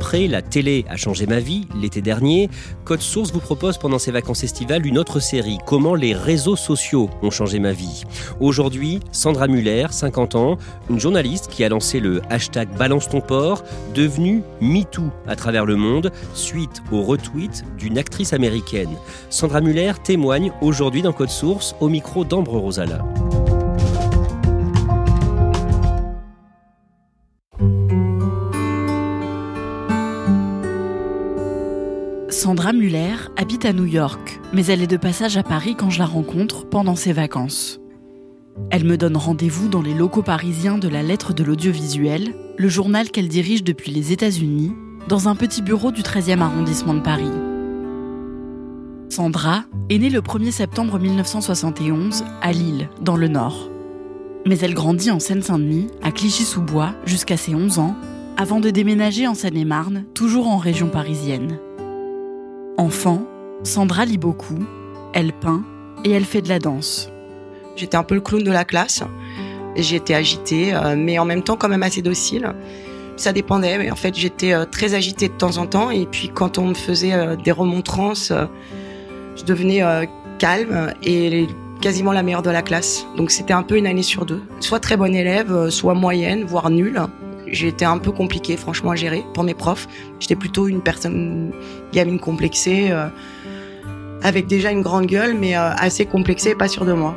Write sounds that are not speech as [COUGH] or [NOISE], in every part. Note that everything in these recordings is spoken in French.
Après La télé a changé ma vie l'été dernier, Code Source vous propose pendant ses vacances estivales une autre série, Comment les réseaux sociaux ont changé ma vie. Aujourd'hui, Sandra Muller, 50 ans, une journaliste qui a lancé le hashtag Balance ton port, devenue MeToo à travers le monde, suite au retweet d'une actrice américaine. Sandra Muller témoigne aujourd'hui dans Code Source au micro d'Ambre Rosala. Sandra Muller habite à New York, mais elle est de passage à Paris quand je la rencontre pendant ses vacances. Elle me donne rendez-vous dans les locaux parisiens de la lettre de l'audiovisuel, le journal qu'elle dirige depuis les États-Unis, dans un petit bureau du 13e arrondissement de Paris. Sandra est née le 1er septembre 1971 à Lille, dans le Nord. Mais elle grandit en Seine-Saint-Denis, à Clichy-sous-Bois, jusqu'à ses 11 ans, avant de déménager en Seine-et-Marne, toujours en région parisienne. Enfant, Sandra lit beaucoup, elle peint et elle fait de la danse. J'étais un peu le clown de la classe. J'étais agitée, euh, mais en même temps quand même assez docile. Ça dépendait, mais en fait j'étais euh, très agitée de temps en temps. Et puis quand on me faisait euh, des remontrances, je devenais calme et quasiment la meilleure de la classe. Donc c'était un peu une année sur deux. Soit très bonne élève, soit moyenne, voire nulle. Été un peu compliqué, franchement, à gérer pour mes profs. J'étais plutôt une personne gamine complexée, euh, avec déjà une grande gueule, mais euh, assez complexée et pas sûre de moi.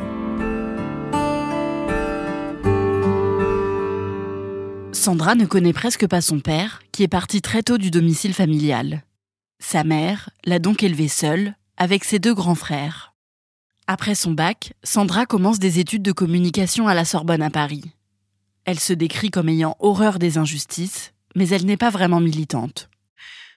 Sandra ne connaît presque pas son père, qui est parti très tôt du domicile familial. Sa mère l'a donc élevée seule, avec ses deux grands frères. Après son bac, Sandra commence des études de communication à la Sorbonne à Paris. Elle se décrit comme ayant horreur des injustices, mais elle n'est pas vraiment militante.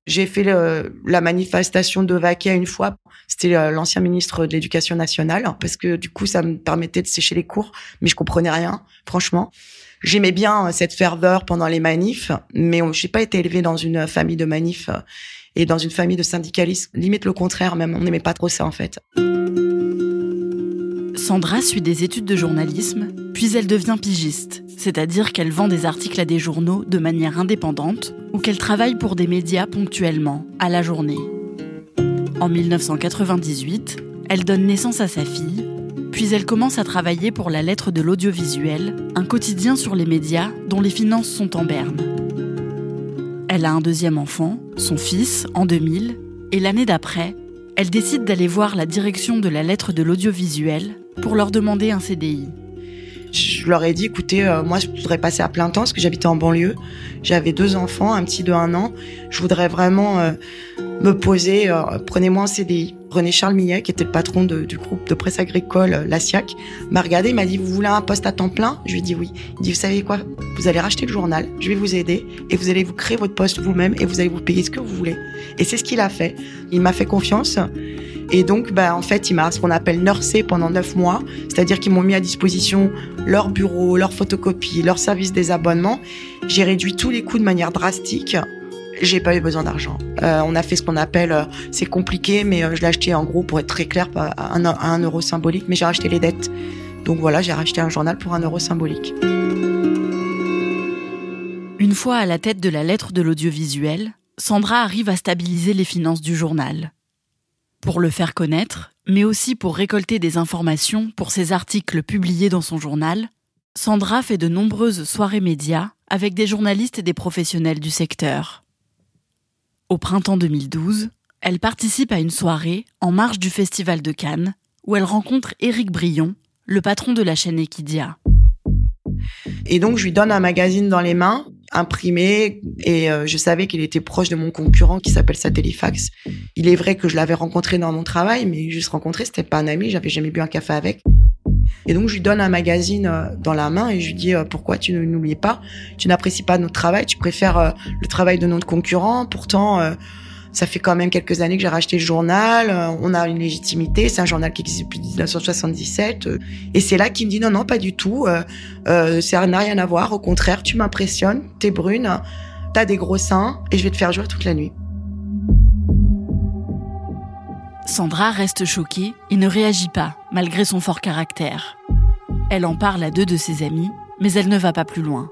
J'ai fait le, la manifestation de Vaquet une fois. C'était euh, l'ancien ministre de l'Éducation nationale, parce que du coup, ça me permettait de sécher les cours, mais je comprenais rien, franchement. J'aimais bien euh, cette ferveur pendant les manifs, mais je n'ai pas été élevée dans une famille de manifs euh, et dans une famille de syndicalistes. Limite le contraire, même on n'aimait pas trop ça en fait. Sandra suit des études de journalisme, puis elle devient pigiste, c'est-à-dire qu'elle vend des articles à des journaux de manière indépendante ou qu'elle travaille pour des médias ponctuellement, à la journée. En 1998, elle donne naissance à sa fille, puis elle commence à travailler pour la lettre de l'audiovisuel, un quotidien sur les médias dont les finances sont en berne. Elle a un deuxième enfant, son fils, en 2000, et l'année d'après, elle décide d'aller voir la direction de la lettre de l'audiovisuel pour leur demander un CDI. Je leur ai dit, écoutez, euh, moi, je voudrais passer à plein temps parce que j'habitais en banlieue. J'avais deux enfants, un petit de un an. Je voudrais vraiment euh, me poser. euh, Prenez-moi un CDI. René Charles Millet, qui était le patron du groupe de presse agricole La SIAC, m'a regardé. Il m'a dit, vous voulez un poste à temps plein? Je lui ai dit oui. Il dit, vous savez quoi? Vous allez racheter le journal. Je vais vous aider et vous allez vous créer votre poste vous-même et vous allez vous payer ce que vous voulez. Et c'est ce qu'il a fait. Il m'a fait confiance. Et donc, bah, en fait, il m'a ce qu'on appelle nursé pendant neuf mois. C'est-à-dire qu'ils m'ont mis à disposition leur bureau, leur photocopie, leur service des abonnements. J'ai réduit tous les coûts de manière drastique. J'ai pas eu besoin d'argent. Euh, on a fait ce qu'on appelle, euh, c'est compliqué, mais euh, je l'ai acheté en gros pour être très clair à un, à un euro symbolique, mais j'ai racheté les dettes. Donc voilà, j'ai racheté un journal pour un euro symbolique. Une fois à la tête de la lettre de l'audiovisuel, Sandra arrive à stabiliser les finances du journal. Pour le faire connaître, mais aussi pour récolter des informations pour ses articles publiés dans son journal, Sandra fait de nombreuses soirées médias avec des journalistes et des professionnels du secteur. Au printemps 2012, elle participe à une soirée en marge du Festival de Cannes où elle rencontre Éric Brion, le patron de la chaîne Equidia. Et donc, je lui donne un magazine dans les mains, imprimé, et euh, je savais qu'il était proche de mon concurrent qui s'appelle Satellifax. Il est vrai que je l'avais rencontré dans mon travail, mais juste rencontré, c'était pas un ami, j'avais jamais bu un café avec. Et donc, je lui donne un magazine euh, dans la main et je lui dis euh, pourquoi tu n'oublies pas, tu n'apprécies pas notre travail, tu préfères le travail de notre concurrent. Pourtant, ça fait quand même quelques années que j'ai racheté le journal. Euh, on a une légitimité. C'est un journal qui existe depuis 1977. Euh, et c'est là qu'il me dit non, non, pas du tout. Euh, ça n'a rien à voir. Au contraire, tu m'impressionnes. T'es brune. T'as des gros seins. Et je vais te faire jouer toute la nuit. Sandra reste choquée et ne réagit pas, malgré son fort caractère. Elle en parle à deux de ses amis, mais elle ne va pas plus loin.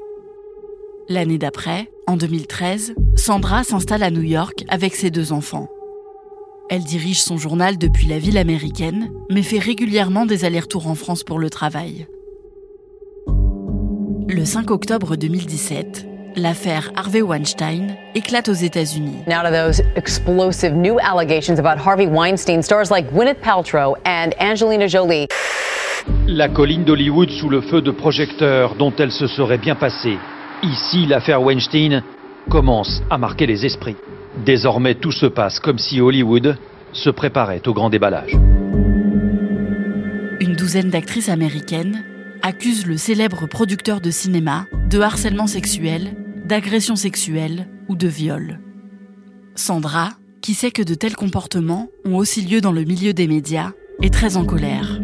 L'année d'après, en 2013, Sandra s'installe à New York avec ses deux enfants. Elle dirige son journal depuis la ville américaine, mais fait régulièrement des allers-retours en France pour le travail. Le 5 octobre 2017, l'affaire Harvey Weinstein éclate aux États-Unis. Now to those explosive new allegations about Harvey Weinstein, stars like Gwyneth Paltrow and Angelina Jolie. La colline d'Hollywood sous le feu de projecteurs dont elle se serait bien passée Ici, l'affaire Weinstein commence à marquer les esprits. Désormais, tout se passe comme si Hollywood se préparait au grand déballage. Une douzaine d'actrices américaines accusent le célèbre producteur de cinéma de harcèlement sexuel, d'agression sexuelle ou de viol. Sandra, qui sait que de tels comportements ont aussi lieu dans le milieu des médias, est très en colère.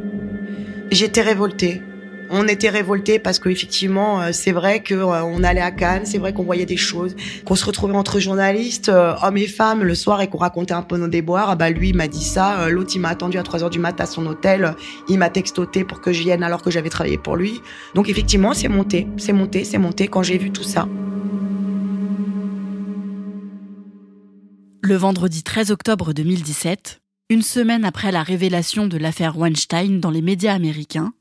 J'étais révoltée on était révoltés parce qu'effectivement, euh, c'est vrai que euh, allait à Cannes, c'est vrai qu'on voyait des choses, qu'on se retrouvait entre journalistes, euh, hommes et femmes, le soir et qu'on racontait un peu nos déboires. Ah bah lui, il m'a dit ça. L'autre, il m'a attendu à 3 heures du mat à son hôtel. Il m'a textoté pour que je vienne alors que j'avais travaillé pour lui. Donc effectivement, c'est monté, c'est monté, c'est monté quand j'ai vu tout ça. Le vendredi 13 octobre 2017, une semaine après la révélation de l'affaire Weinstein dans les médias américains,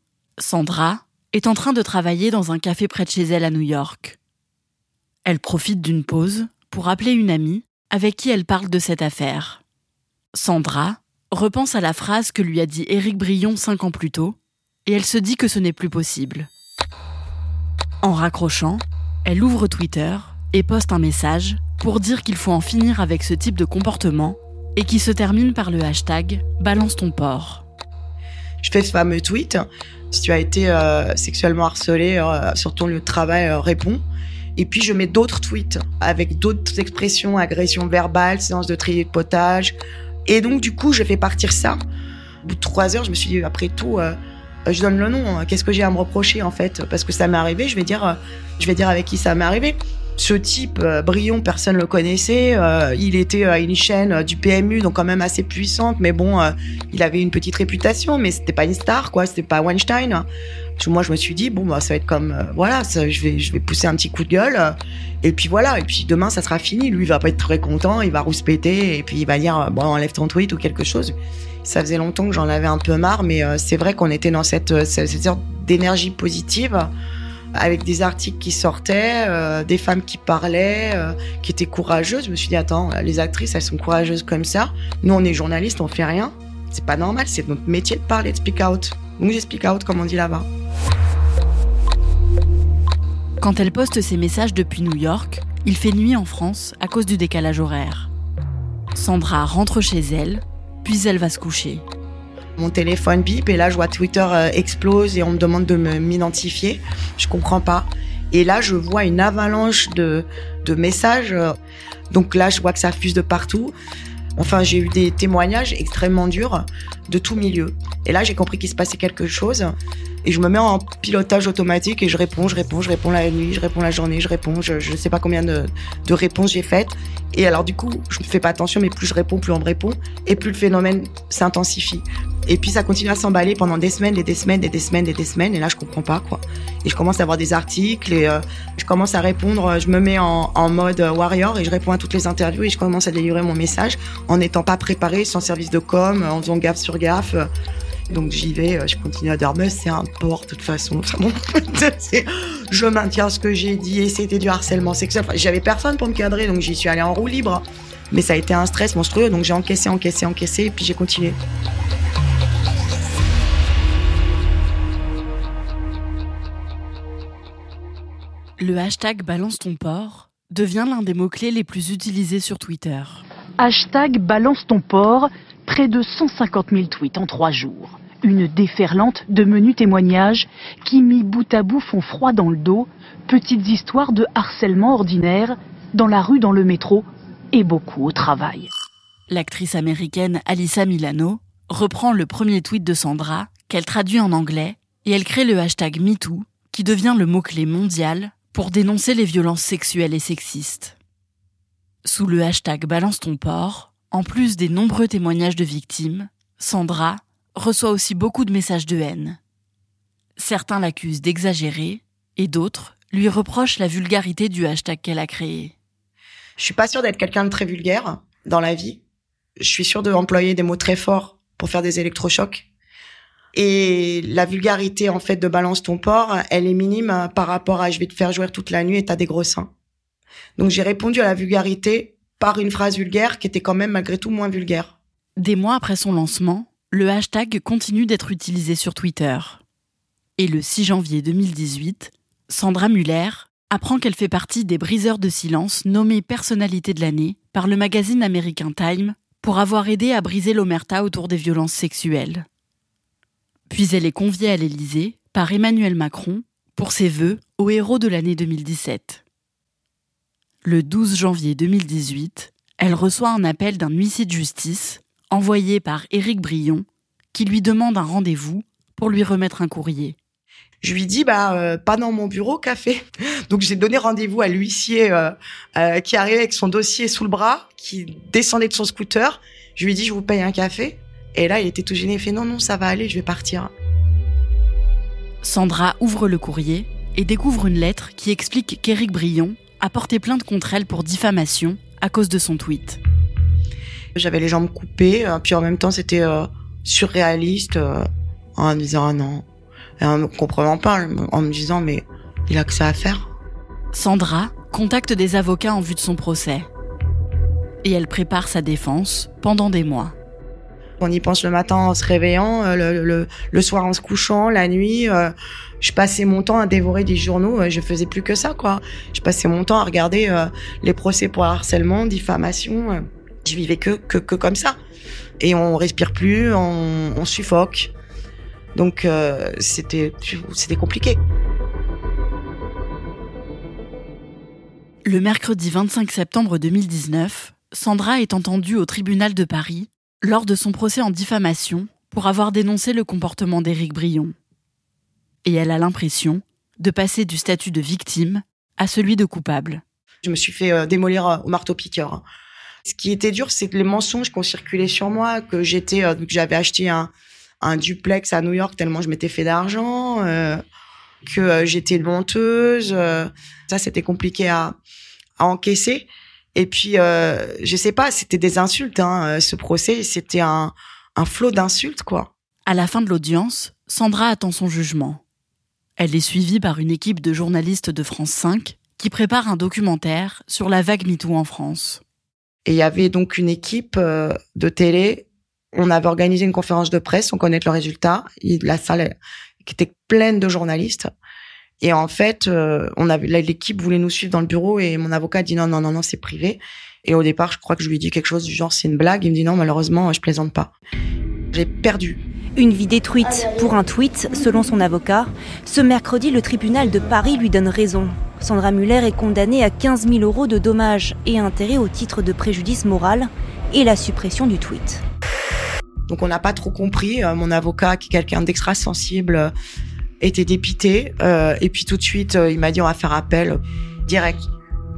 Sandra est en train de travailler dans un café près de chez elle à New York. Elle profite d'une pause pour appeler une amie avec qui elle parle de cette affaire. Sandra repense à la phrase que lui a dit Éric Brion cinq ans plus tôt, et elle se dit que ce n'est plus possible. En raccrochant, elle ouvre Twitter et poste un message pour dire qu'il faut en finir avec ce type de comportement et qui se termine par le hashtag Balance ton porc. Je fais ce fameux tweet si tu as été euh, sexuellement harcelé euh, sur ton lieu de travail, euh, réponds. Et puis je mets d'autres tweets avec d'autres expressions, agressions verbales, séance de tri de potage. Et donc du coup, je fais partir ça. Au bout de trois heures, je me suis dit, après tout, je donne le nom. Qu'est-ce que j'ai à me reprocher en fait? Parce que ça m'est arrivé. Je vais dire, je vais dire avec qui ça m'est arrivé. Ce type, euh, Brion, personne le connaissait. Euh, il était à une chaîne euh, du PMU, donc quand même assez puissante. Mais bon, il avait une petite réputation, mais c'était pas une star, quoi. C'était pas Weinstein. Moi, je me suis dit bon, bah, ça va être comme voilà, je vais, je vais pousser un petit coup de gueule. et puis voilà. Et puis demain, ça sera fini. Lui, il va pas être très content. Il va rouspéter et puis il va dire bon, enlève ton tweet ou quelque chose. Ça faisait longtemps que j'en avais un peu marre, mais c'est vrai qu'on était dans cette, cette sorte d'énergie positive avec des articles qui sortaient, euh, des femmes qui parlaient, euh, qui étaient courageuses. Je me suis dit, attends, les actrices, elles sont courageuses comme ça. Nous, on est journalistes, on fait rien. C'est pas normal, c'est notre métier de parler, de speak out. Nous, je speak out, comme on dit là-bas. Quand elle poste ses messages depuis New York, il fait nuit en France à cause du décalage horaire. Sandra rentre chez elle, puis elle va se coucher. Mon téléphone bip et là je vois Twitter euh, explose et on me demande de m'identifier. Je comprends pas. Et là je vois une avalanche de, de messages. Donc là je vois que ça fuse de partout. Enfin, j'ai eu des témoignages extrêmement durs de tout milieu. Et là, j'ai compris qu'il se passait quelque chose. Et je me mets en pilotage automatique et je réponds, je réponds, je réponds la nuit, je réponds la journée, je réponds. Je ne sais pas combien de, de réponses j'ai faites. Et alors, du coup, je ne fais pas attention, mais plus je réponds, plus on me répond. Et plus le phénomène s'intensifie. Et puis ça continue à s'emballer pendant des semaines et des semaines et des semaines et des semaines. Et là, je comprends pas quoi. Et je commence à avoir des articles et euh, je commence à répondre. Je me mets en, mode warrior et je réponds à toutes les interviews et je commence à délivrer mon message en n'étant pas préparé, sans service de com, en faisant gaffe sur gaffe. Donc j'y vais, je continue à dormir, c'est un port de toute façon. [LAUGHS] je maintiens ce que j'ai dit et c'était du harcèlement sexuel. Enfin, J'avais personne pour me cadrer, donc j'y suis allée en roue libre. Mais ça a été un stress monstrueux, donc j'ai encaissé, encaissé, encaissé, et puis j'ai continué. Le hashtag Balance ton port devient l'un des mots-clés les plus utilisés sur Twitter. Hashtag Balance ton port, près de 150 000 tweets en trois jours. Une déferlante de menus témoignages qui, mis bout à bout, font froid dans le dos. Petites histoires de harcèlement ordinaire dans la rue, dans le métro et beaucoup au travail. L'actrice américaine Alyssa Milano reprend le premier tweet de Sandra, qu'elle traduit en anglais, et elle crée le hashtag MeToo, qui devient le mot-clé mondial pour dénoncer les violences sexuelles et sexistes. Sous le hashtag Balance ton port, en plus des nombreux témoignages de victimes, Sandra reçoit aussi beaucoup de messages de haine. Certains l'accusent d'exagérer et d'autres lui reprochent la vulgarité du hashtag qu'elle a créé. Je suis pas sûre d'être quelqu'un de très vulgaire dans la vie. Je suis sûre d'employer des mots très forts pour faire des électrochocs. Et la vulgarité, en fait, de balance ton port, elle est minime par rapport à je vais te faire jouer toute la nuit et t'as des gros seins. Donc j'ai répondu à la vulgarité par une phrase vulgaire qui était quand même malgré tout moins vulgaire. Des mois après son lancement, le hashtag continue d'être utilisé sur Twitter. Et le 6 janvier 2018, Sandra Muller apprend qu'elle fait partie des briseurs de silence nommés personnalité de l'année par le magazine américain Time pour avoir aidé à briser l'omerta autour des violences sexuelles. Puis elle est conviée à l'Élysée par Emmanuel Macron pour ses vœux au héros de l'année 2017. Le 12 janvier 2018, elle reçoit un appel d'un huissier de justice envoyé par Éric Brion qui lui demande un rendez-vous pour lui remettre un courrier. Je lui dis bah euh, pas dans mon bureau, café. [LAUGHS] Donc j'ai donné rendez-vous à l'huissier euh, euh, qui arrivait avec son dossier sous le bras, qui descendait de son scooter. Je lui dis je vous paye un café. Et là il était tout gêné, il fait non non ça va aller, je vais partir. Sandra ouvre le courrier et découvre une lettre qui explique qu'Éric Brion a porté plainte contre elle pour diffamation à cause de son tweet. J'avais les jambes coupées, puis en même temps c'était surréaliste en me disant ah non et en ne comprenant pas, en me disant mais il a que ça à faire. Sandra contacte des avocats en vue de son procès. Et elle prépare sa défense pendant des mois. On y pense le matin en se réveillant, euh, le, soir en se couchant, la nuit. Euh, je passais mon temps à dévorer des journaux. Euh, je faisais plus que ça, quoi. Je passais mon temps à regarder les procès pour harcèlement, diffamation. Je vivais que, que, que comme ça. Et on respire plus, on, suffoque. Donc c'était c'était compliqué. Le mercredi 25 septembre 2019, Sandra est entendue au tribunal de Paris lors de son procès en diffamation pour avoir dénoncé le comportement d'Éric Brion. Et elle a l'impression de passer du statut de victime à celui de coupable. Je me suis fait euh, démolir euh, au marteau-piqueur. Ce qui était dur, c'est les mensonges qui ont circulé sur moi, que j'étais, que j'avais acheté un, duplex à New York tellement je m'étais fait d'argent, euh, que euh, j'étais menteuse. Euh, ça, c'était compliqué à, encaisser. Et puis, euh, je sais pas, c'était des insultes. Hein, ce procès, c'était un, un flot d'insultes, quoi. À la fin de l'audience, Sandra attend son jugement. Elle est suivie par une équipe de journalistes de France 5 qui prépare un documentaire sur la vague MeToo en France. Et il y avait donc une équipe de télé on avait organisé une conférence de presse, on connaît le résultat. La salle qui était pleine de journalistes. Et en fait, euh, on avait l'équipe voulait nous suivre dans le bureau et mon avocat dit non non non non c'est privé. Et au départ, je crois que je lui ai dit quelque chose du genre c'est une blague. Il me dit non malheureusement je plaisante pas. J'ai perdu. Une vie détruite pour un tweet, selon son avocat. Ce mercredi, le tribunal de Paris lui donne raison. Sandra Muller est condamnée à 15 000 euros de dommages et intérêts au titre de préjudice moral et la suppression du tweet. Donc on n'a pas trop compris. Euh, mon avocat, qui est quelqu'un d'extra sensible, était dépité. Euh, et puis tout de suite, il m'a dit on va faire appel direct.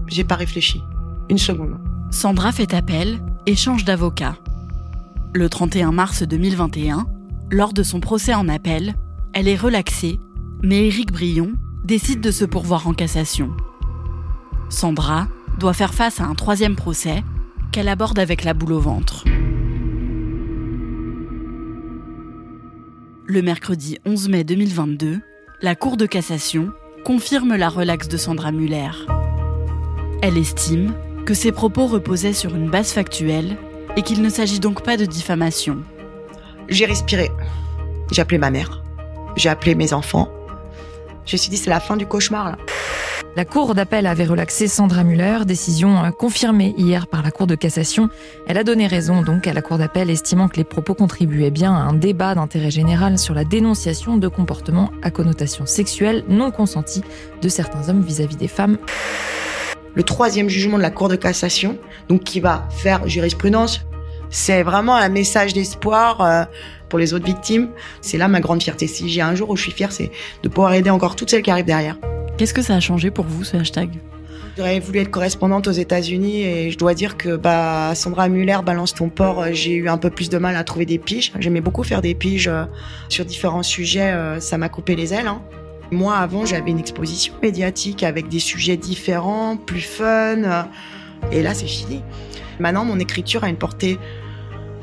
J'ai pas réfléchi. Une seconde. Sandra fait appel et change d'avocat. Le 31 mars 2021, Lors de son procès en appel, elle est relaxée, mais Éric Brion décide de se pourvoir en cassation. Sandra doit faire face à un troisième procès qu'elle aborde avec la boule au ventre. Le mercredi 11 mai 2022, la Cour de cassation confirme la relaxe de Sandra Muller. Elle estime que ses propos reposaient sur une base factuelle et qu'il ne s'agit donc pas de diffamation. J'ai respiré. J'ai appelé ma mère. J'ai appelé mes enfants. Je me suis dit, c'est la fin du cauchemar, là. La Cour d'appel avait relaxé Sandra Muller, décision euh, confirmée hier par la Cour de cassation. Elle a donné raison donc à la Cour d'appel, estimant que les propos contribuaient bien à un débat d'intérêt général sur la dénonciation de comportements à connotation sexuelle non consentis de certains hommes vis-à-vis des femmes. Le troisième jugement de la Cour de cassation, donc qui va faire jurisprudence, c'est vraiment un message d'espoir euh, pour les autres victimes. C'est là ma grande fierté. Si j'ai un jour où je suis fière, c'est de pouvoir aider encore toutes celles qui arrivent derrière. Qu'est-ce que ça a changé pour vous, ce hashtag? J'aurais voulu être correspondante aux États-Unis et je dois dire que bah Sandra Muller balance ton port. J'ai eu un peu plus de mal à trouver des piges. J'aimais beaucoup faire des piges euh, sur différents sujets. euh, Ça m'a coupé les ailes. hein. Moi, avant, j'avais une exposition médiatique avec des sujets différents, plus fun. euh, Et là, c'est fini. Maintenant, mon écriture a une portée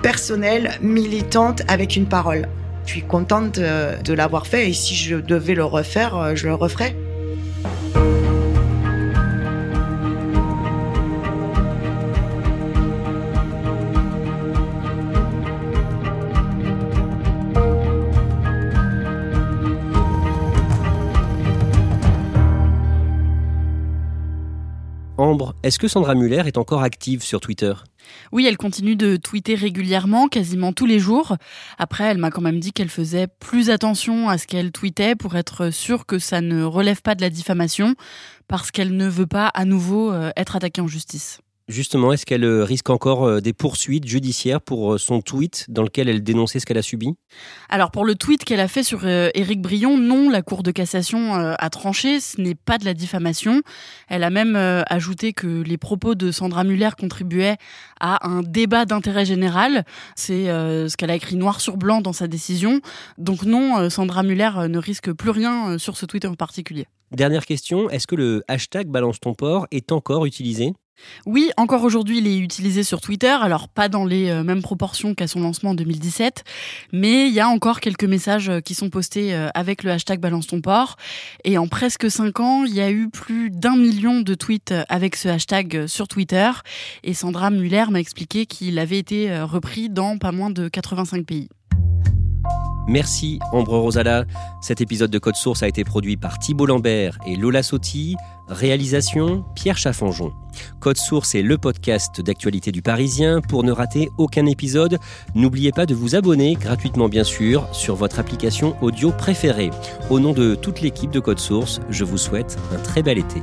personnelle, militante, avec une parole. Je suis contente euh, de l'avoir fait et si je devais le refaire, euh, je le referais. Ambre, est-ce que Sandra Muller est encore active sur Twitter? Oui, elle continue de tweeter régulièrement, quasiment tous les jours. Après, elle m'a quand même dit qu'elle faisait plus attention à ce qu'elle tweetait pour être sûre que ça ne relève pas de la diffamation, parce qu'elle ne veut pas à nouveau euh, être attaquée en justice. Justement, est-ce qu'elle euh, risque encore euh, des poursuites judiciaires pour euh, son tweet dans lequel elle dénonçait ce qu'elle a subi? Alors pour le tweet qu'elle a fait sur Éric Brion, non, la Cour de cassation a tranché, ce n'est pas de la diffamation. Elle a même ajouté que les propos de Sandra Muller contribuaient à un débat d'intérêt général. C'est ce qu'elle a écrit noir sur blanc dans sa décision. Donc non, Sandra Muller ne risque plus rien sur ce tweet en particulier. Dernière question, est-ce que le hashtag balance ton port est encore utilisé? Oui, encore aujourd'hui, il est utilisé sur Twitter, alors pas dans les euh, mêmes proportions qu'à son lancement en 2017, mais il y a encore quelques messages euh, qui sont postés euh, avec le hashtag Balance ton port. Et en presque 5 ans, il y a eu plus d'un million de tweets avec ce hashtag sur Twitter. Et Sandra Muller m'a expliqué qu'il avait été repris dans pas moins de 85 pays. Merci Ambre Rosala. Cet épisode de Code Source a été produit par Thibault Lambert et Lola Sotti. Réalisation Pierre Chaffanjon. Code Source est le podcast d'actualité du Parisien. Pour ne rater aucun épisode, n'oubliez pas de vous abonner gratuitement bien sûr sur votre application audio préférée. Au nom de toute l'équipe de Code Source, je vous souhaite un très bel été.